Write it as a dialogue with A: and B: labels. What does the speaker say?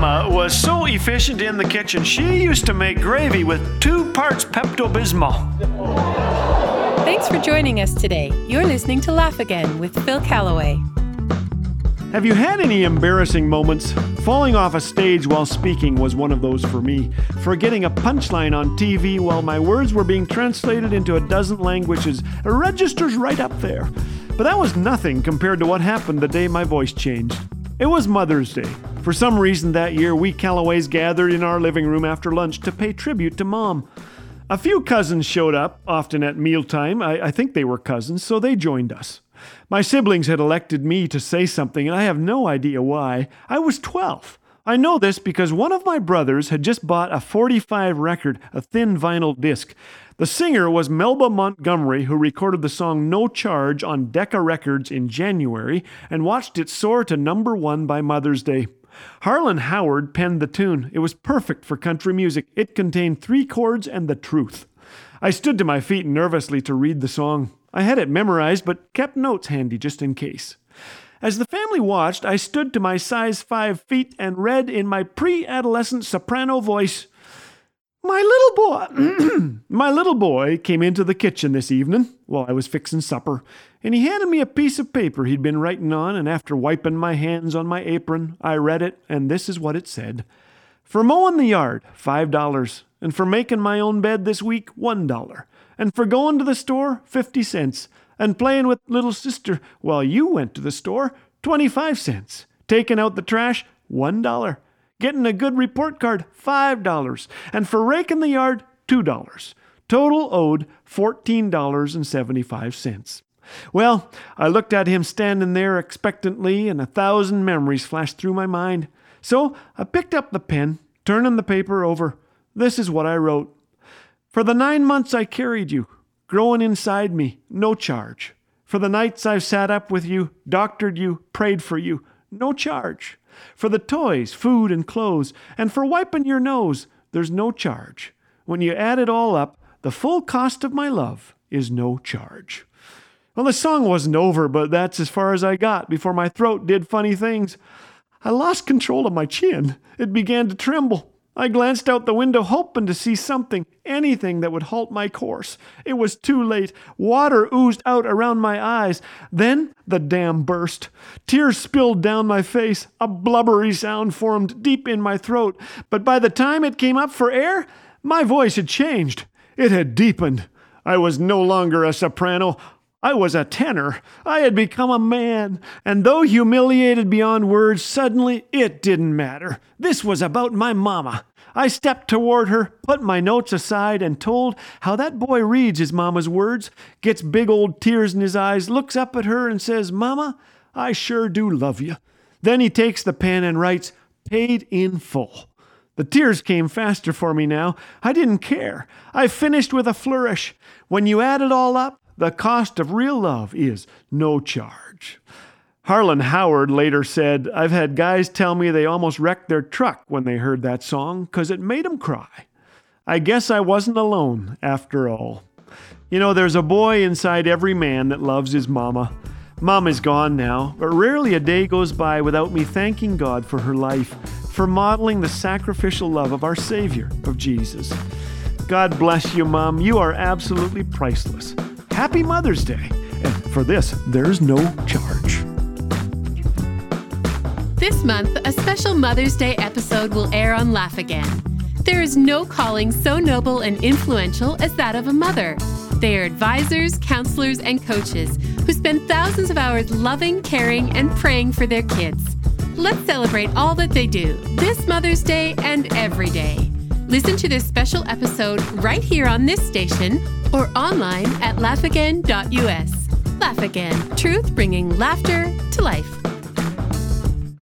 A: mama was so efficient in the kitchen, she used to make gravy with two parts Pepto Bismol.
B: Thanks for joining us today. You're listening to Laugh Again with Phil Callaway.
C: Have you had any embarrassing moments? Falling off a stage while speaking was one of those for me. Forgetting a punchline on TV while my words were being translated into a dozen languages it registers right up there. But that was nothing compared to what happened the day my voice changed. It was Mother's Day. For some reason that year, we Callaways gathered in our living room after lunch to pay tribute to Mom. A few cousins showed up, often at mealtime. I, I think they were cousins, so they joined us. My siblings had elected me to say something, and I have no idea why. I was 12. I know this because one of my brothers had just bought a 45 record, a thin vinyl disc. The singer was Melba Montgomery, who recorded the song No Charge on Decca Records in January and watched it soar to number one by Mother's Day. Harlan Howard penned the tune. It was perfect for country music. It contained three chords and the truth. I stood to my feet nervously to read the song. I had it memorized, but kept notes handy just in case. As the family watched, I stood to my size five feet and read in my pre adolescent soprano voice My little boy, my little boy came into the kitchen this evening while I was fixing supper, and he handed me a piece of paper he'd been writing on, and after wiping my hands on my apron, I read it, and this is what it said. For mowing the yard, five dollars, and for making my own bed this week, one dollar and for going to the store, 50 cents, and playing with little sister while you went to the store, 25 cents, taking out the trash, $1, getting a good report card, $5, and for raking the yard, $2. Total owed $14.75. Well, I looked at him standing there expectantly, and a thousand memories flashed through my mind. So I picked up the pen, turning the paper over. This is what I wrote. For the nine months I carried you, growing inside me, no charge. For the nights I've sat up with you, doctored you, prayed for you, no charge. For the toys, food, and clothes, and for wiping your nose, there's no charge. When you add it all up, the full cost of my love is no charge. Well, the song wasn't over, but that's as far as I got before my throat did funny things. I lost control of my chin. It began to tremble. I glanced out the window, hoping to see something, anything that would halt my course. It was too late. Water oozed out around my eyes. Then the dam burst. Tears spilled down my face. A blubbery sound formed deep in my throat. But by the time it came up for air, my voice had changed. It had deepened. I was no longer a soprano. I was a tenor. I had become a man. And though humiliated beyond words, suddenly it didn't matter. This was about my mama. I stepped toward her, put my notes aside, and told how that boy reads his mama's words, gets big old tears in his eyes, looks up at her, and says, Mama, I sure do love you. Then he takes the pen and writes, Paid in full. The tears came faster for me now. I didn't care. I finished with a flourish. When you add it all up, the cost of real love is no charge. Harlan Howard later said, I've had guys tell me they almost wrecked their truck when they heard that song because it made them cry. I guess I wasn't alone after all. You know, there's a boy inside every man that loves his mama. Mom is gone now, but rarely a day goes by without me thanking God for her life, for modeling the sacrificial love of our Savior, of Jesus. God bless you, Mom. You are absolutely priceless. Happy Mother's Day. And for this, there's no charge.
B: This month, a special Mother's Day episode will air on Laugh Again. There is no calling so noble and influential as that of a mother. They are advisors, counselors, and coaches who spend thousands of hours loving, caring, and praying for their kids. Let's celebrate all that they do this Mother's Day and every day. Listen to this special episode right here on this station or online at laughagain.us. Laugh Again, truth bringing laughter to life.